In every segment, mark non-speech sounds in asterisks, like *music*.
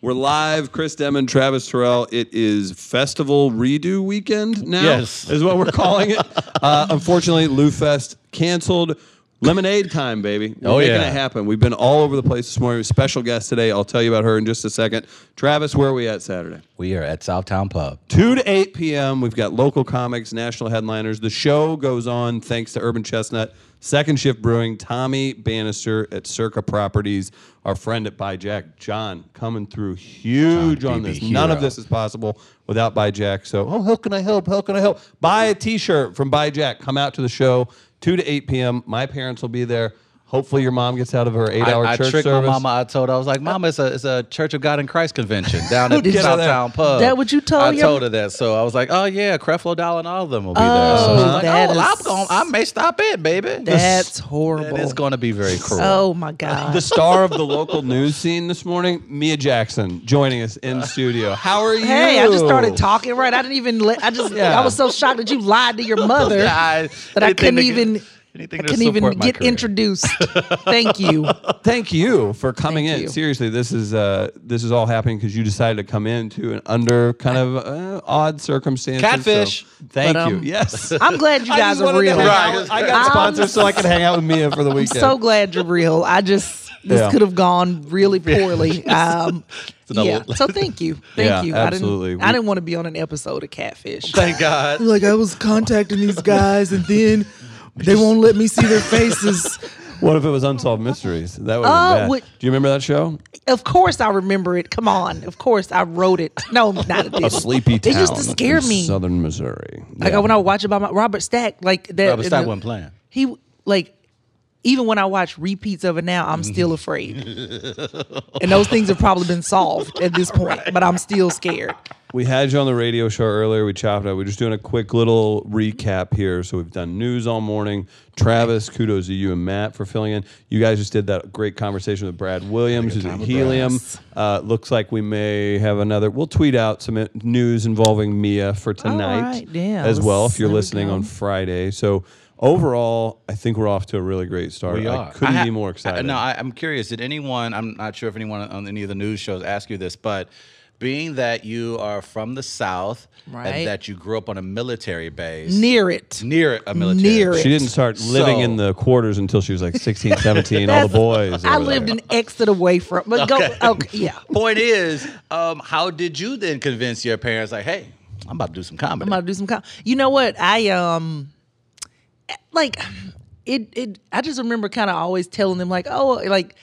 We're live, Chris Demon, Travis Terrell. It is Festival Redo Weekend now. Yes. is what we're calling it. *laughs* uh, unfortunately, Lou Fest canceled. Lemonade time, baby. We're Oh, making yeah. it happen. We've been all over the place this morning. Special guest today. I'll tell you about her in just a second. Travis, where are we at Saturday? We are at Southtown Pub. 2 to 8 p.m. We've got local comics, national headliners. The show goes on thanks to Urban Chestnut, Second Shift Brewing, Tommy Bannister at Circa Properties, our friend at Buy Jack, John, coming through huge John on this. None of this is possible without Buy Jack. So, oh, how can I help? How can I help? Buy a T-shirt from Buy Jack. Come out to the show, 2 to 8 p.m. My parents will be there. Hopefully, your mom gets out of her eight-hour I, I church tricked service. my mama. I told her, I was like, Mama, it's a, it's a Church of God in Christ convention *laughs* down at Get out. Southtown Pub. That what you told her. I your- told her that. So I was like, oh, yeah, Creflo Dollar and all of them will be Oh, there. So oh, she's like, that oh, well, is- I'm going, I may stop in, baby. *laughs* That's horrible. It's going to be very *laughs* cruel. Oh my god. the star of the local news scene this morning, Mia Jackson, joining us in studio. How are you? Hey, I just started talking right. I didn't even. Let, I just. Yeah. I was so shocked that you lied to your mother I- that I couldn't even. get- anything I can even get career. introduced. *laughs* Thank you. Thank you for coming Thank in. you. Seriously, this is uh, this is all happening because you decided to come into an under kind of uh, odd circumstances. Catfish. So thank But, you. um, Yes. *laughs* I'm glad you guys are wanted real. *laughs* Right. I got sponsors so I can hang out with Mia for the weekend. I'm So glad you're real. I just this Yeah. could have gone really poorly. Um, yeah. So thank you. Thank Yeah, you. absolutely. I didn't. I didn't want to be on an episode of Catfish. Thank God. like I was contacting these guys, and then they won't let me see their faces. *laughs* what if it was unsolved mysteries? That oh, would Oh, have been bad. what- Do you remember that show? Of course, I remember it. Come on. Of course, I wrote it. No, not it. A didn't. sleepy It town. used to scare in me. Southern Missouri. Like Yeah. when I would watch about my Robert Stack, like that. Robert Stack wasn't playing. He like even when I watch repeats of it now, I'm still afraid. *laughs* and those things have probably been solved at this point, but I'm still scared. We had you on the radio show earlier. We chopped it up. We're just doing a quick little recap here. So we've done news all morning. Travis, kudos to you and Matt for filling in. You guys just did that great conversation with Brad Williams, who's at Helium. Uh, looks like we may have another. We'll tweet out some news involving Mia for tonight right, yeah, as well if you're there we listening on Friday. So overall, I think we're off to a really great start. We are. I couldn't I ha- be more I- excited. no, I, I'm curious. Did anyone? I'm not sure if anyone on any of the news shows asked you this, but being that you are from the South Right. and that you grew up on a military base Near it. near a military, Near she it. didn't start living in the quarters until she was like 16, *laughs* 17. all the boys. I lived there. an exit away from. But go. Okay, yeah. *laughs* Point is, um, how did you then convince your parents? Like, hey, I'm about to do some comedy. I'm about to do some. Com- you know what? I um, like it. It. I just remember kind of always telling them like, oh, like pray,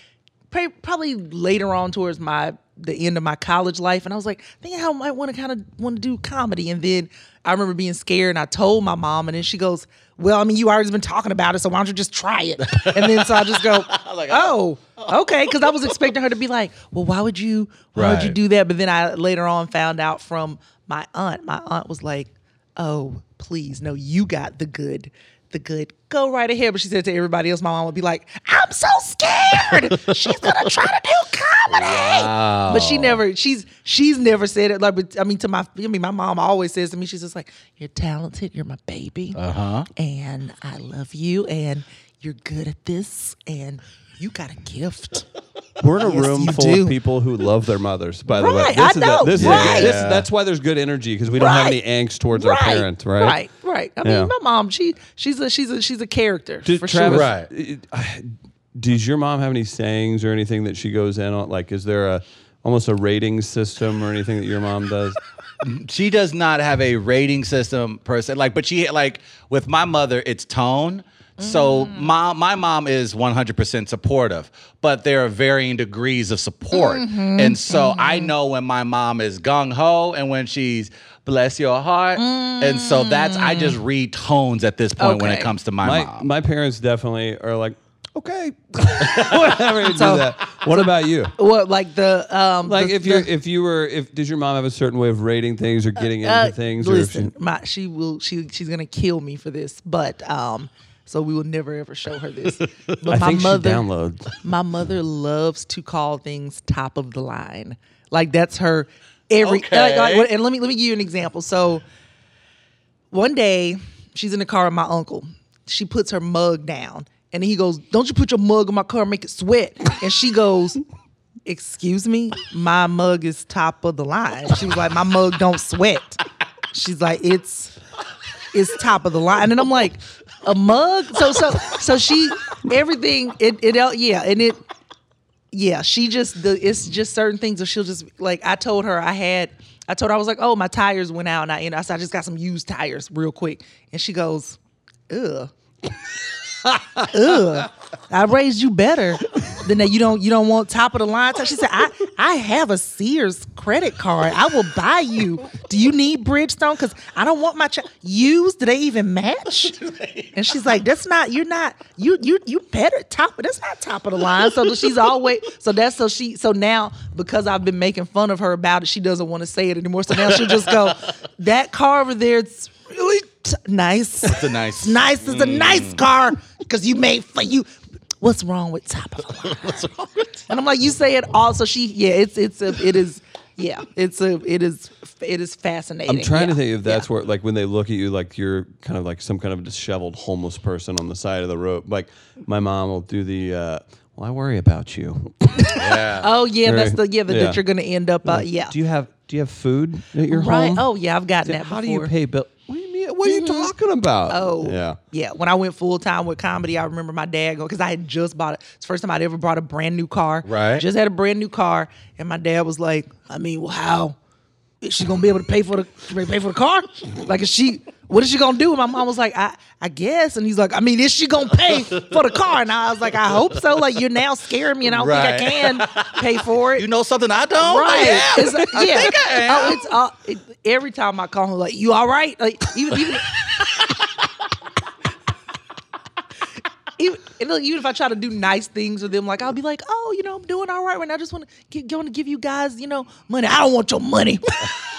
probably later on towards my the end of my college life, and I was like, thinking how I might want to kind of want to do comedy, and then I remember being scared, and I told my mom, and then she goes, well, I mean, you already been talking about it, so why don't you just try it? And then so I just go, *laughs* oh, oh, okay, because I was expecting her to be like, well, why would you, why would you do that? But then I later on found out from my aunt. My aunt was like, oh, please, no, you got the good, the good. Go right ahead. But she said to everybody else, my mom would be like, I'm so scared. She's gonna try to do comedy. But she never, she's she's never said it. Like, but, I mean, to my, I mean, my mom always says to me, she's just like, you're talented, you're my baby, uh-huh. and I love you, and you're good at this, and you got a gift. We're in a Yes, room you full do. of people who love their mothers. By the way, Right, this I is know, A, this right. is this, Yeah. that's why there's good energy because we don't have any Right. angst towards our parents, right? Right, right. I mean, my mom, she she's a she's a she's a character Did, for Travis, sure. Right. it- I- Does your mom have any sayings or anything that she goes in on? Like, is there a almost a rating system or anything that your mom does? she does not have a rating system per se. Like, but she like with my mother, it's tone. So my my mom is 100% supportive, but there are varying degrees of support. And so I know when my mom is gung ho and when she's bless your heart. And so that's I just read tones at this point when it comes to my, My mom. my parents definitely are like, okay, *laughs* *laughs* whatever you do that. What about you? What like the um Like the- if you the- if you were if did your mom have a certain way of rating things or getting into Uh, things or if listen, she, my she will she she's gonna kill me for this, but um, so we will never ever show her this. *laughs* But I my think mother, she downloads. my mother loves to call things top of the line. Like that's her every. Okay. like- like, and let me let me give you an example. So one day she's in the car with my uncle. She puts her mug down, and he goes, "Don't you put your mug in my car and make it sweat?" And she goes. Excuse me, my mug is top of the line. She was like, my mug don't sweat. She's like, it's it's top of the line. And I'm like, a mug? So so so she everything it it yeah, and it yeah, she just the it's just certain things that she'll just like I told her I had I told her I was like, "Oh, my tires went out." And I, you know, I said I just got some used tires real quick. And she goes, "Ugh." *laughs* Ugh. I raised you better that. You don't you don't want top of the line. She said, I, I have a Sears credit card. I will buy you. Do you need Bridgestone? Because I don't want my child used. Do they even match? *laughs* And she's like, That's not, you're not, you you you better top, that's not top of the line. So she's always so that's so she so now because I've been making fun of her about it, she doesn't want to say it anymore. So now she'll just go, That car over there, it's really t- nice. It's a nice. Nice. It's a nice mm. car because you made for you. What's wrong with top of the *laughs* line? What's wrong with And I'm like, you say it all. So she, yeah, it's it's a it is, yeah, it's a it is it is fascinating. I'm trying to think if that's Yeah. where like when they look at you like you're kind of like some kind of disheveled homeless person on the side of the road. Like my mom will do the uh, well, I worry about you. *laughs* Yeah. *laughs* Oh yeah, that's the yeah, yeah. that you're gonna end up. Uh, yeah, Do you have do you have food at your right. home? Oh yeah, I've gotten that. How do you pay bill? What do you mean? What are you mm-hmm. talking about? Oh, yeah. yeah. When I went full time with comedy, I remember my dad going because I had just bought it. It's the first time I'd ever bought a brand new car. Right. Just had a brand new car, and my dad was like, "I mean, well, she gonna be able to pay for the pay for the car? Like, is she? What is she gonna do?" And my mom was like, "I I guess," and he's like, "I mean, is she gonna pay for the car?" And I was like, "I hope so." Like, you're now scaring me, and I don't Right. think I can pay for it. You know something I don't? Right. Yeah. It's like, I yeah. think I am. Oh, it's uh, it, every time I call him, like, you all right? Like, even even. Even, and look, even if I try to do nice things with them, like I'll be like, "Oh, you know, I'm doing all right right now. I just want to get going to give you guys, you know, money. I don't want your money.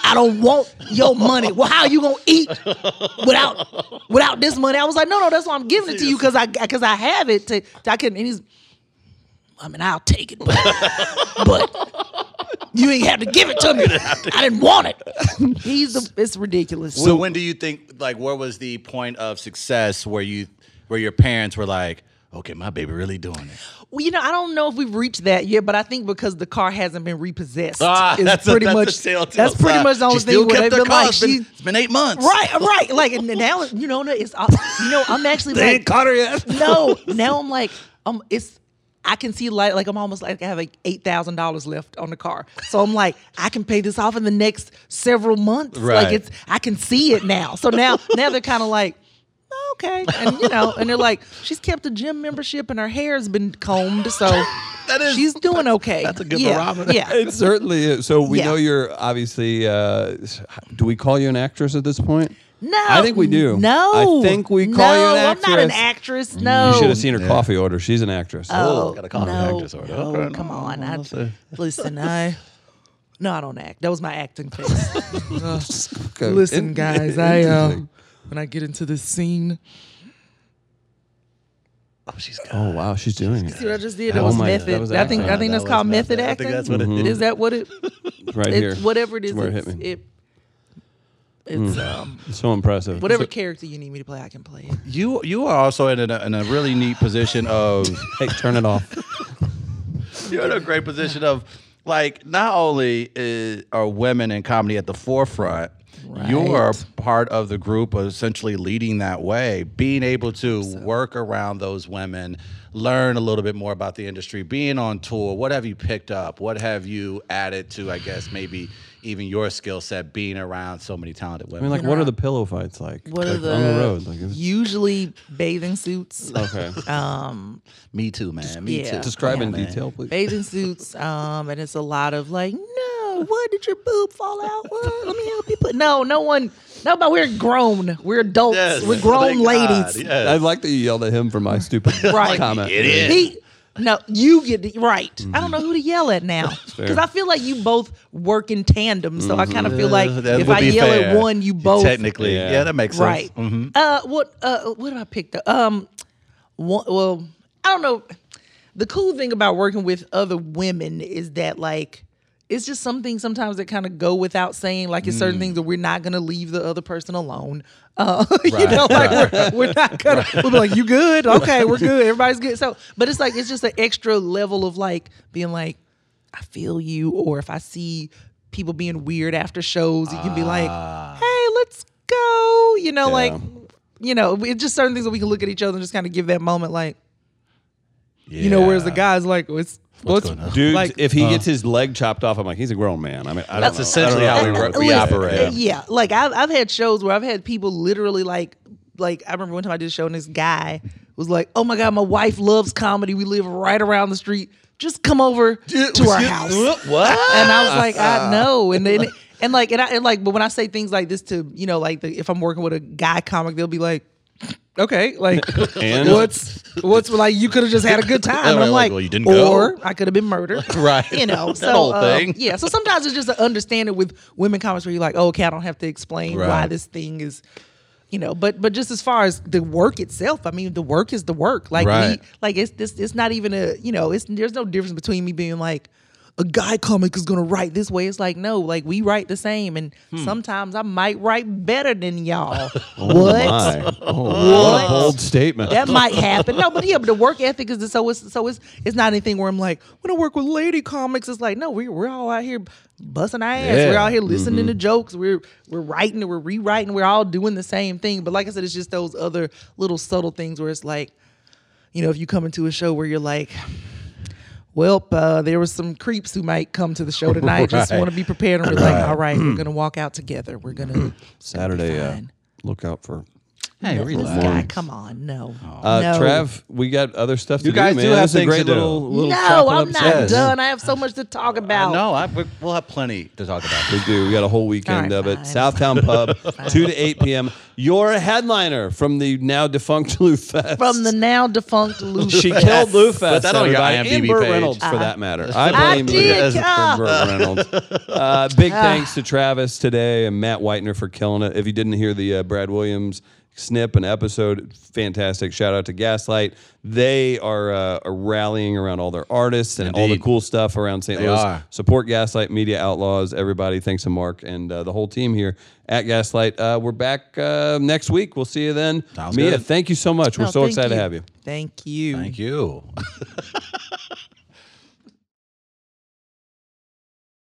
I don't want your money. Well, how are you gonna eat without without this money?" I was like, "No, no, that's why I'm giving it to you because I because I have it to, to I can." And he's, I mean, I'll take it, but, but you ain't have to give it to me. I didn't want it. He's the, it's ridiculous. So when do you think like where was the point of success where you where your parents were like, okay, my baby really doing it? Well, you know, I don't know if we've reached that yet, but I think because the car hasn't been repossessed, Ah, that's a- pretty that's a much telltale that's pretty much the only she thing where kept they've been car. like, It's been- she, it's been eight months. right, right, like and now you know it's you know I'm actually they like ain't caught her yet. *laughs* no, now I'm like um it's. I can see like like I'm almost like I have like eight thousand dollars left on the car, so I'm like I can pay this off in the next several months. Right. Like it's I can see it now. So now now they're kind of like okay, and you know, and they're like she's kept a gym membership and her hair's been combed, so *laughs* That is- she's doing okay. that's a good yeah, barometer. Yeah, It certainly is. So we Yeah. know you're obviously. Uh, do we call you an actress at this point? no, I think we do. No, I think we call no, you an actress. I'm not an actress. actress. No, You should have seen her coffee order. She's an actress. Oh, gotta call her no, actress order. no, Okay, come no, on. no, I, *laughs* listen, I no, I don't act. That was my acting face. *laughs* Okay. listen, guys, I uh, interesting. When I get into this scene, Oh, she's got Oh wow, she's doing it. see what I just did? That Oh was my- method. that was I think I acting. think That that's was called method method. I acting. think that's what it Mhm. Is that what it? *laughs* right here. It's whatever it is. That's where it it's, hit me. It, it's um so impressive. whatever So- character you need me to play, I can play it. You you are also in a, in a really neat position of *laughs* hey, turn it off. *laughs* you're in a great position of like not only is, are women in comedy at the forefront, you are part of the group of essentially leading that way, being able to work around those women, learn a little bit more about the industry, being on tour. What have you picked up? What have you added to? I guess maybe even your skill set being around so many talented women. I women. mean, like, what are the pillow fights like? What like are the, on the road? Like, it's- usually bathing suits? okay. *laughs* me too, man. Me yeah. too. Describe in man. detail, please. bathing suits. Um, and it's a lot of like, no, what did your boob fall out? What? Let me help you put. No, no one. No, but we're grown. We're adults. Yes, we're grown thank God, ladies. yes. I like that you yelled at him for my stupid *laughs* Right. comment. Idiot. He, no, you get the, right. I don't know who to yell at now because I feel like you both work in tandem. So I kind of feel like that if I yell fair. at one, you both technically, Yeah. yeah, that makes right. sense. Mhm. Uh, what uh, what have I picked up? Um, one, well, I don't know. The cool thing about working with other women is that like it's just some things sometimes that kind of go without saying. Like it's Mm. certain things that we're not gonna leave the other person alone. Uh, *laughs* you know, like we're, we're not gonna. We'll be like, "You good? Okay, we're good. Everybody's good." So, but it's like it's just an extra level of like being like, "I feel you," or if I see people being weird after shows, you can be like, Ah. "Hey, let's go." You know, Yeah. like you know, it's just certain things that we can look at each other and just kind of give that moment, like you know, whereas the guys like, what's what's, going on? Dude, like if he gets his leg chopped off, I'm like, he's a grown man. I mean, I don't That's know. essentially I don't how know. we, we Listen, operate. uh, Yeah, like I've I've had shows where I've had people literally like like I remember one time I did a show and this guy was like, "Oh my god, my wife loves comedy. We live right around the street. Just come over to our house." What? And I was like, I *laughs* know. And then and like and I and like, but when I say things like this to you know, like the, if I'm working with a guy comic, they'll be like. Okay, like *laughs* And? *laughs* what's what's like you could have just had a good time. And I'm Like, like, well, you didn't go. or I could have been murdered. *laughs* Right. You know, That so whole uh, thing. yeah. So sometimes it's just an understanding with women comics where you're like, oh, okay, I don't have to explain why Right. this thing is, you know. But but just as far as the work itself, I mean, the work is the work. Like Right. we, like it's this. It's not even a you know. It's there's no difference between me being like. A guy comic is gonna write this way. It's like no, like we write the same, and Hmm. sometimes I might write better than y'all. *laughs* Oh, what? Oh, what What? a bold statement. that might happen. No, but yeah, but the work ethic is so it's so it's it's not anything where I'm like when I work with lady comics, it's like no, we we're all out here busting our ass. Yeah. We're out here listening to jokes. We're we're writing we're rewriting. We're all doing the same thing. But like I said, it's just those other little subtle things where it's like, you know, if you come into a show where you're like. Well, uh, there was some creeps who might come to the show tonight. *laughs* Just want to be prepared. And we're like, all right, we're *clears throat* gonna walk out together. We're gonna *clears throat* Saturday, uh, look out for. Hey, this relax. guy. Come on, no, Uh, no. Trav, we got other stuff to You do, guys man. do have This is a great to do. little, little No, I'm not episode. done. I have so much to talk about. No, I, we, we'll have plenty to talk about. We do. We got a whole weekend All of it. fine. Southtown Pub, *laughs* 2 to 8 p.m. You're a headliner from the now defunct Lou Fest. From the now defunct Lou. *laughs* She Fest. killed Lou Fest. that on your everybody. IMDb and Burt page. Reynolds, for Uh, that matter. I I blame you did. Burt Reynolds. Uh, big thanks to Travis today and Matt Whitener for killing it. If you didn't hear the uh, Brad Williams snip an episode, fantastic. Shout out to Gaslight. They are, uh, are rallying around all their artists and all the cool stuff around St. They Louis. are. Support Gaslight Media Outlaws, everybody. Thanks to Mark and uh, the whole team here at Gaslight. Uh, we're back uh, next week. We'll see you then. Sounds Mia, good. thank you so much. We're No, so thank excited to have you. Thank you. Thank you. *laughs*